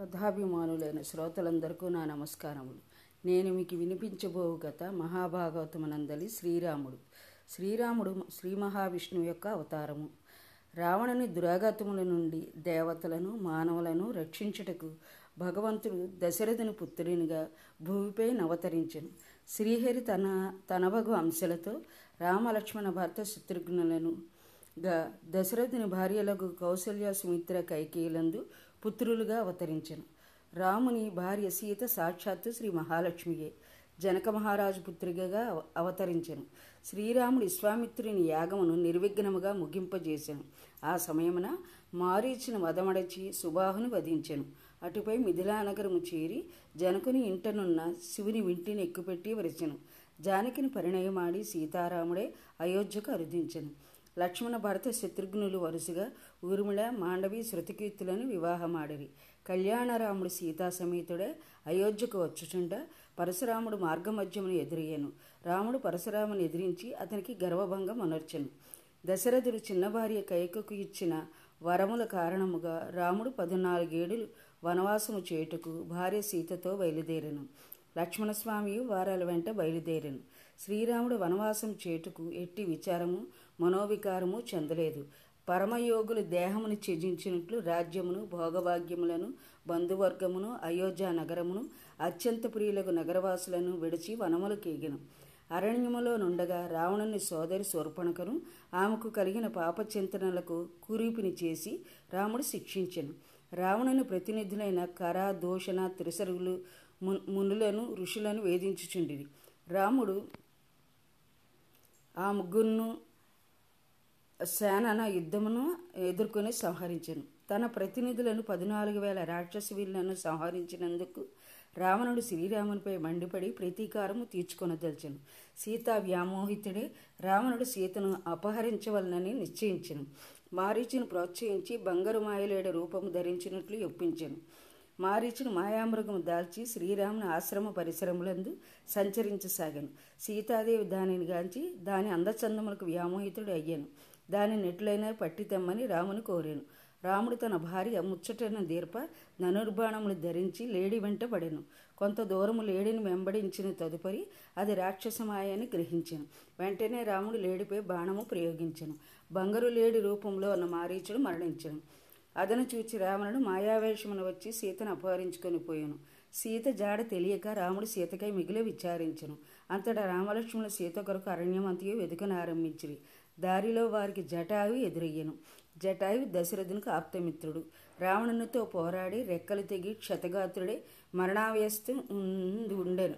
కథాభిమానులైన శ్రోతలందరికీ నా నమస్కారములు. నేను మీకు వినిపించబోవు కథ మహాభాగవతమనందలి శ్రీరాముడు. శ్రీరాముడు శ్రీ మహావిష్ణువు యొక్క అవతారము. రావణుని దురాగతముల నుండి దేవతలను మానవులను రక్షించుటకు భగవంతుడు దశరథుని పుత్రునిగా భూమిపై నవతరించను. శ్రీహరి తన తనవగు అంశలతో రామలక్ష్మణ భర్త శత్రుఘ్నులను గా దశరథుని భార్యలకు కౌసల్య సుమిత్ర కైకేయులందు పుత్రులుగా అవతరించెను. రాముని భార్య సీత సాక్షాత్తు శ్రీ మహాలక్ష్మియే. జనక మహారాజు పుత్రికగా అవ- అవతరించెను. శ్రీరాముడు విశ్వామిత్రుని యాగమును నిర్విఘ్నముగా ముగింపజేసెను. ఆ సమయమున మారీచిన వదమడచి సుబాహును వధించెను. అటుపై మిథిలానగరము చేరి జనకుని ఇంటనున్న శివుని వింటిని ఎక్కుపెట్టి వరిచెను. జానకిని పరిణయమాడి సీతారాముడే అయోధ్యకు అరుదించెను. లక్ష్మణ భరత శత్రుఘ్నులు వరుసగా ఊర్మిళ మాండవి శృతికీర్తులను వివాహమాడిరి. కళ్యాణరాముడు సీతా సమేతుడే అయోధ్యకు వచ్చుచుండ పరశురాముడు మార్గమధ్యమును ఎదురయ్యను. రాముడు పరశురాముని ఎదిరించి అతనికి గర్వభంగం అనర్చను. దశరథుడు చిన్న భార్య కైకకు ఇచ్చిన వరముల కారణముగా రాముడు పద్నాలుగేడులు వనవాసము చేయుటకు భార్య సీతతో బయలుదేరెను. లక్ష్మణస్వామి వారాల వెంట బయలుదేరెను. శ్రీరాముడు వనవాసం చేటుకు ఎట్టి విచారము మనోవికారము చెందలేదు. పరమయోగులు దేహమును త్యజించినట్లు రాజ్యమును భోగభాగ్యములను బంధువర్గమును అయోధ్య నగరమును అత్యంత ప్రియులకు నగరవాసులను విడిచి వనములకేగిన అరణ్యములో నుండగా రావణుని సోదరి శూర్పణకను ఆమెకు కలిగిన పాపచింతనలకు కురీపిని చేసి రాముడు శిక్షించెను. రావణుని ప్రతినిధులైన కర దోషణ త్రిసరుగులు మున్- మునులను ఋషులను వేధించుచుండిరి. రాముడు ఆ ముగ్గురును సేనన యుద్ధమును ఎదుర్కొని సంహరించను. తన ప్రతినిధులను పద్నాలుగు వేల రాక్షస వీరులను సంహరించినందుకు రావణుడు శ్రీరామునిపై మండిపడి ప్రతీకారము తీర్చుకొనదలిచను. సీత వ్యామోహితుడే రావణుడు సీతను అపహరించవలనని నిశ్చయించను. మారీచును ప్రోత్సహించి బంగారు మాయలేడ రూపము ధరించినట్లు ఒప్పించను. మారీచును మాయామృగము దాల్చి శ్రీరాముని ఆశ్రమ పరిసరములందు సంచరించసాగాను. సీతాదేవి దానిని గాంచి దాని అందచందములకు వ్యామోహితుడు అయ్యాను. దానిని ఎట్లయినా పట్టి తెమ్మని రాముని కోరాను. రాముడు తన భార్య ముచ్చటను దీర్ప ధనుర్బాణములు ధరించి లేడి వెంట పడెను. కొంత దూరము లేడిని వెంబడించిన తదుపరి అది రాక్షసమాయని గ్రహించెను. వెంటనే రాముడు లేడిపై బాణము ప్రయోగించను. బంగారు లేడి రూపంలో ఉన్న మారీచుడు మరణించను. అదను చూచి రావణుడు మాయావేషమును వచ్చి సీతను అపహరించుకొని పోయాను. సీత జాడ తెలియక రాముడు సీతకై మిగిలి విచారించను. అంతటా రామలక్ష్మణులు సీత కొరకు అరణ్యమంతయు వెతుకనారంభించిరి దారిలో వారికి జటాయు ఎదురయ్యను. జటాయు దశరథునికి ఆప్తమిత్రుడు. రావణునితో పోరాడి రెక్కలు తెగి క్షతగాత్రుడే మరణావ్యస్తు ఉండెను.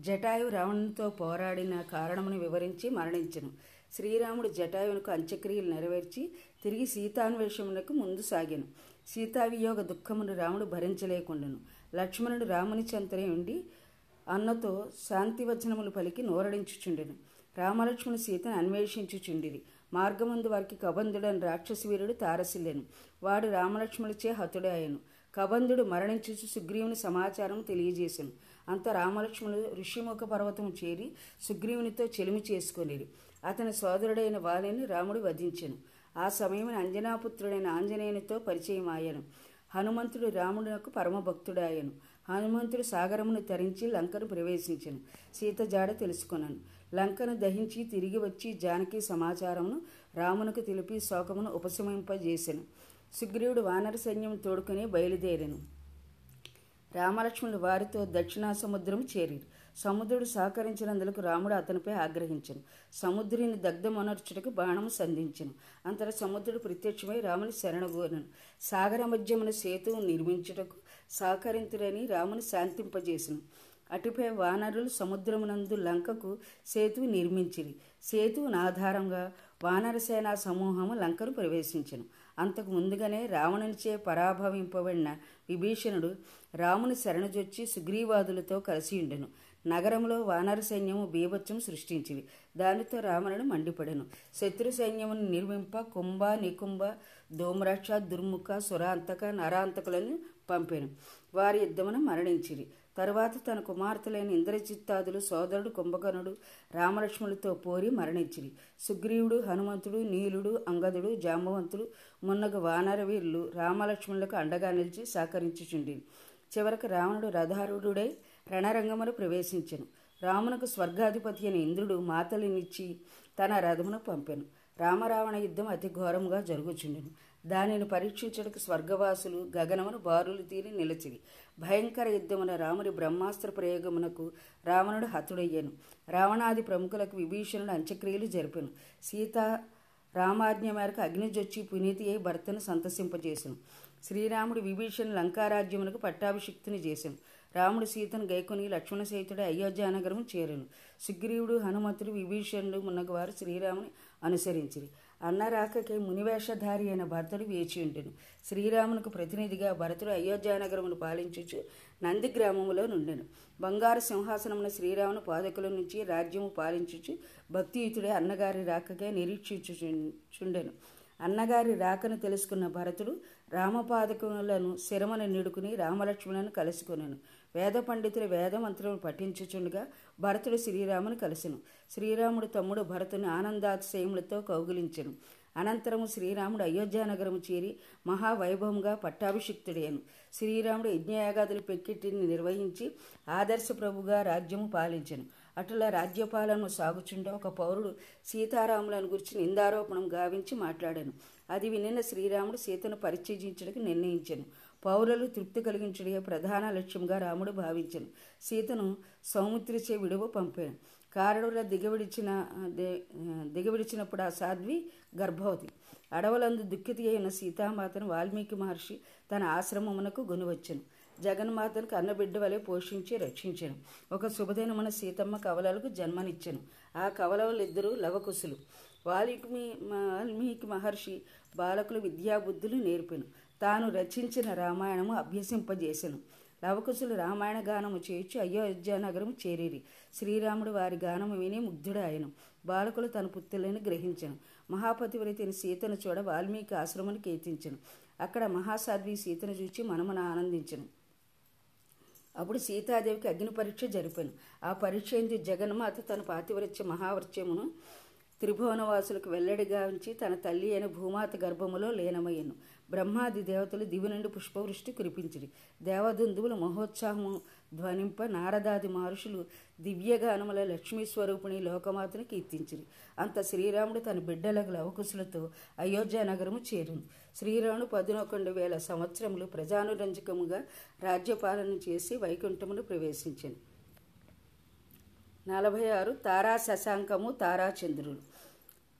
జటాయు రావణునితో పోరాడిన కారణమును వివరించి మరణించెను. శ్రీరాముడు జటాయువునకు అంత్యక్రియలు నెరవేర్చి తిరిగి సీతాన్వేషమునకు ముందు సాగాను. సీతావియోగ దుఃఖమును రాముడు భరించలేకుండాను. లక్ష్మణుడు రాముని చెంతనే ఉండి అన్నతో శాంతివచనములు పలికి నోరడించుచుండెను. రామలక్ష్మణ సీతను అన్వేషించుచుండిరి. మార్గమందు వారికి కబంధుడని రాక్షసి వీరుడు తారసిల్లెను. వాడు రామలక్ష్మణులచే హతుడాయను కబంధుడు మరణించుచు సుగ్రీవుని సమాచారం తెలియజేశాను అంత రామలక్ష్మణుడు ఋషిముఖ పర్వతం చేరి సుగ్రీవునితో చెలిమి చేసుకొనిరి. అతని సోదరుడైన వాలిని రాముడు వధించెను. ఆ సమయమున అంజనాపుత్రుడైన ఆంజనేయునితో పరిచయం అయ్యాను హనుమంతుడు రాముడునకు పరమభక్తుడాయను హనుమంతుడు సాగరమును తరించి లంకను ప్రవేశించను. సీత జాడ తెలుసుకున్నాను లంకను దహించి తిరిగి వచ్చి జానకి సమాచారమును రామునకు తెలిపి శోకమును ఉపశమింపజేసెను. సుగ్రీవుడు వానర సైన్యం తోడుకుని బయలుదేరెను. రామలక్ష్మణులు వారితో దక్షిణా సముద్రం చేరిరు. సముద్రుడు సహకరించినందుకు రాముడు అతనిపై ఆగ్రహించను. సముద్రుని దగ్ధమనర్చుటకు బాణము సంధించను. అంతర సముద్రుడు ప్రత్యక్షమై రాముని శరణగోరను సాగర మధ్యమున సేతువు నిర్మించుటకు సహకరింతురని రాముని శాంతింపజేసను. అటుపై వానరులు సముద్రమునందు లంకకు సేతువు నిర్మించిరి. సేతువును ఆధారంగా వానరసేనా సమూహము లంకను ప్రవేశించెను. అంతకు ముందుగానే రావణునిచే పరాభవింపబడిన విభీషణుడు రాముని శరణుజొచ్చి సుగ్రీవాదులతో కలిసి ఉండెను నగరంలో వానర సైన్యము బీభత్సం సృష్టించివి దానితో రావణుడు మండిపడెను. శత్రు సైన్యమును నిర్మింప కుంభ నికుంభ దోమరాక్ష దుర్ముఖ సురాంతక నరాంతకులను పంపెను. వారి యుద్ధమున మరణించిరి. తరువాత తన కుమార్తెలైన ఇంద్రచిత్తాదులు సోదరుడు కుంభకర్ణుడు రామలక్ష్మణులతో పోరి మరణించిరి. సుగ్రీవుడు హనుమంతుడు నీలుడు అంగదుడు జాంబవంతుడు మున్నగు వానరవీరులు రామలక్ష్మణులకు అండగా నిలిచి సహకరించుచుండి చివరకు రావణుడు రథారూఢుడై రణరంగమును ప్రవేశించెను. రామునకు స్వర్గాధిపతి అయిన ఇంద్రుడు మాతలినిచ్చి తన రథమును పంపెను. రామరావణ యుద్ధం అతి ఘోరముగా జరుగుచుండెను. దానిని పరీక్షించడానికి స్వర్గవాసులు గగనమును బారులు తీరి నిలిచిరి. భయంకర యుద్ధమున రాముని బ్రహ్మాస్త్ర ప్రయోగమునకు రావణుడు హతుడయ్యాను. రావణాది ప్రముఖులకు విభీషణుడు అంత్యక్రియలు జరిపాను. సీత రామాజ్ఞ మేరకు అగ్నిజొచ్చి పునీతి అయి భర్తను సంతసింపజేశాను శ్రీరాముడు విభీషణ్ లంకారాజ్యమునకు పట్టాభిషిక్తుని చేశాను రాముడు సీతను గైకొని లక్ష్మణ సహితుడు అయోధ్యానగరం చేరాను. సుగ్రీవుడు హనుమంతుడు విభీషణుడు మున్నగవారు శ్రీరాముని అనుసరించిరి. అన్నరాకకి మునివేషధారి అయిన భరతుడు వేచి ఉండెను. శ్రీరామునికి ప్రతినిధిగా భరతుడు అయోధ్యానగరమును పాలించుచు నంది గ్రామములో నుండెను. బంగారు సింహాసనమున శ్రీరామును పాదకుల నుంచి రాజ్యము పాలించుచు భక్తియుతుడే అన్నగారి రాకకే నిరీక్షించుచుండెను. అన్నగారి రాకను తెలుసుకున్న భరతుడు రామపాదకులను శిరమను నిడుకుని రామలక్ష్మణులను కలుసుకున్నాను వేద పండితులు వేదమంత్రములు పఠించుచుండగా భరతుడు శ్రీరాముని కలిసెను. శ్రీరాముడు తమ్ముడు భరతుని ఆనందాతిశయములతో కౌగులించెను. అనంతరము శ్రీరాముడు అయోధ్యానగరము చేరి మహావైభవంగా పట్టాభిషిక్తుడేను శ్రీరాముడు యజ్ఞయాగాదులు పెక్కిటిని నిర్వహించి ఆదర్శ ప్రభుగా రాజ్యము పాలించెను. అటుల రాజ్యపాలన సాగుచుండ ఒక పౌరుడు సీతారాములను గురించి నిందారోపణం గావించి మాట్లాడాను. అది వినిన శ్రీరాముడు సీతను పరిచయించడానికి నిర్ణయించాను. పౌరులు తృప్తి కలిగించడే ప్రధాన లక్ష్యంగా రాముడు భావించను. సీతను సౌమిత్రిచే విడువ పంపాను. కారడుల దిగవిడిచిన దిగవిడిచినప్పుడు ఆ సాధ్వి గర్భవతి. అడవులందు దుఃఖితి అయిన సీతామాతను వాల్మీకి మహర్షి తన ఆశ్రమమునకు గునివచ్చెను. జగన్మాతను కన్నబిడ్డ వలె పోషించి రక్షించాను. ఒక శుభదినమున సీతమ్మ కవలలకు జన్మనిచ్చాను. ఆ కవలలిద్దరూ లవకుశులు. వాల్మీకి వాల్మీకి మహర్షి బాలకులు విద్యాబుద్ధులు నేర్పాను. తాను రచించిన రామాయణము అభ్యసింపజేసెను. లవకుశులు రామాయణ గానము చేర్చి అయోధ్యానగరం చేరిరి. శ్రీరాముడు వారి గానము విని ముగ్ధుడు ఆయను బాలకులు తన పుత్రులను గ్రహించను. మహాపతివ్రతిని సీతను చూడ వాల్మీకి ఆశ్రమను కీర్తించను. అక్కడ మహాసాధ్వి సీతను చూచి మనమున ఆనందించను. అప్పుడు సీతాదేవికి అగ్ని పరీక్ష జరిపాను. ఆ పరీక్ష ఎందు జగన్మాత తన పాతివృత్య మహావృత్యమును త్రిభువనవాసులకు వెల్లడిగా ఉంచి తన తల్లి అయిన భూమాత గర్భములో లీనమయ్యను. బ్రహ్మాది దేవతలు దివి నుండి పుష్పవృష్టి కురిపించిరి. దేవదందువుల మహోత్సాహము ధ్వనింప నారదాది మహర్షులు దివ్యగానముల లక్ష్మీ స్వరూపిణి లోకమాతను కీర్తించిరి. అంత శ్రీరాముడు తన బిడ్డలకు లవకుశులతో అయోధ్య నగరము చేరింది. శ్రీరాముడు పదినొకండు వేల సంవత్సరములు ప్రజానురంజకముగా రాజ్యపాలన చేసి వైకుంఠమును ప్రవేశించింది నలభై ఆరు తారా శశాంకము తారాచంద్రుడు.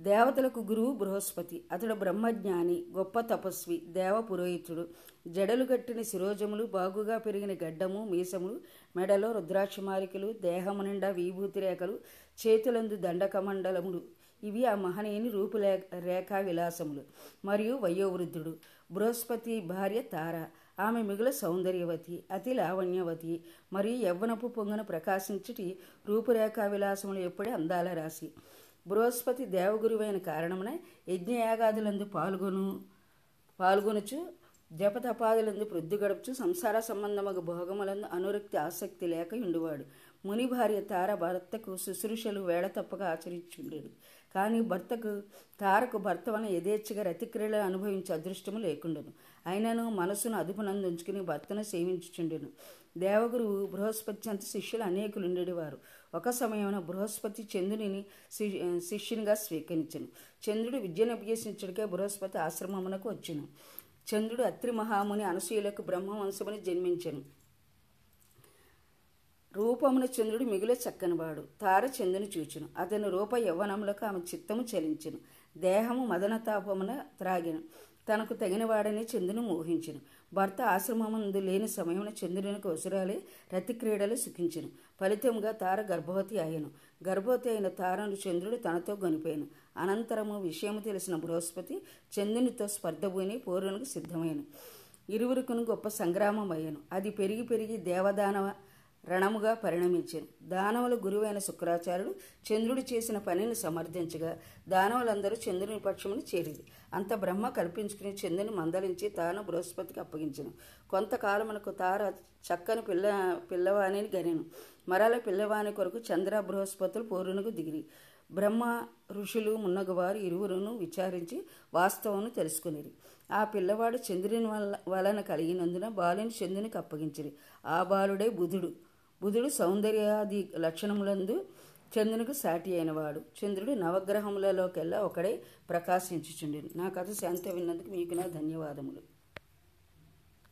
దేవతలకు గురువు బృహస్పతి. అతడు బ్రహ్మజ్ఞాని గొప్ప తపస్వి దేవ పురోహితుడు. జడలు కట్టిన శిరోజములు బాగుగా పెరిగిన గడ్డము మీసములు మెడలో రుద్రాక్షమాలికలు దేహము నిండా విభూతి రేఖలు చేతులందు దండకమండలములు. ఇవి ఆ మహనీయుని రూపులే రేఖా విలాసములు మరియు వయోవృద్ధుడు. బృహస్పతి భార్య తార. ఆమె మిగుల సౌందర్యవతి అతి లావణ్యవతి మరియు యవ్వనపు పొంగన ప్రకాశించటి రూపురేఖా విలాసములు ఎప్పుడే అందాల రాశి. బృహస్పతి దేవగురువైన కారణమున యజ్ఞయాగాదులందు పాల్గొను పాల్గొనుచు జపతపాదులందు వృద్ధి గడుపుచు సంసార సంబంధమగు భోగములందు అనురక్తి ఆసక్తి లేక ఉండువాడు ముని భార్య తార భర్తకు శుశ్రూషలు వేళ తప్పక ఆచరించుండేడు కానీ భర్తకు తారకు భర్త వలన యథేచ్ఛగా రతిక్రియలు అనుభవించే అదృష్టము లేకుండెను. అయినను మనసును అదుపునందు ఉంచుకుని భర్తను సేవించుచుండెను. దేవగురువు బృహస్పతి అంత శిష్యులు అనేకులు ఉండేవారు ఒక సమయమున బృహస్పతి చంద్రుని శిష్యునిగా స్వీకరించను. చంద్రుడు విద్యను అభ్యసించడికే బృహస్పతి ఆశ్రమమునకు వచ్చును. చంద్రుడు అత్రి మహాముని అనసూయులకు బ్రహ్మవంశముని జన్మించను. రూపమున చంద్రుడు మిగుల చక్కనివాడు. తార చంద్రుని చూచును. అతని రూప యవ్వనములకు ఆమె చిత్తము చలించను. దేహము మదనతాపమున త్రాగిను. తనకు తగినవాడని చంద్రుని మోహించును. భర్త ఆశ్రమమందు లేని సమయమున చంద్రునికి అవసరాలే రతిక్రీడలు సుఖించెను. ఫలితంగా తార గర్భవతి అయ్యను. గర్భవతి అయిన తారను చంద్రుడు తనతో గనిపోయాను. అనంతరము విషయము తెలిసిన బృహస్పతి చంద్రునితో స్పర్ధపోయి పూర్వనికి సిద్ధమైన ఇరువురికును గొప్ప సంగ్రామం అయ్యను అది పెరిగి పెరిగి దేవదానవ రణముగా పరిణమించాను. దానవుల గురువైన శుక్రాచార్యుడు చంద్రుడు చేసిన పనిని సమర్థించగా దానవులందరూ చంద్రుని పక్షమును చేరింది అంత బ్రహ్మ కల్పించుకుని చంద్రుని మందలించి తాను బృహస్పతికి అప్పగించను. కొంతకాలమునకు తార చక్కని పిల్ల పిల్లవాణిని గనెను. మరల పిల్లవాణి కొరకు చంద్ర బృహస్పతులు పూర్ణకు దిగిరి. బ్రహ్మ ఋషులు మున్నగవారు ఇరువురును విచారించి వాస్తవమును తెలుసుకునిరి. ఆ పిల్లవాడు చంద్రుని వల్ల వలన కలిగినందున బాలుని చంద్రునికి అప్పగించిరి. ఆ బాలుడే బుధుడు. బుధుడు సౌందర్యాది లక్షణములందు చంద్రునికి సాటి అయినవాడు. చంద్రుడు నవగ్రహములలోకెల్లా ఒకడే ప్రకాశించుచుండెను. నా కథ శాంతి విన్నందుకు మీకు నా ధన్యవాదములు.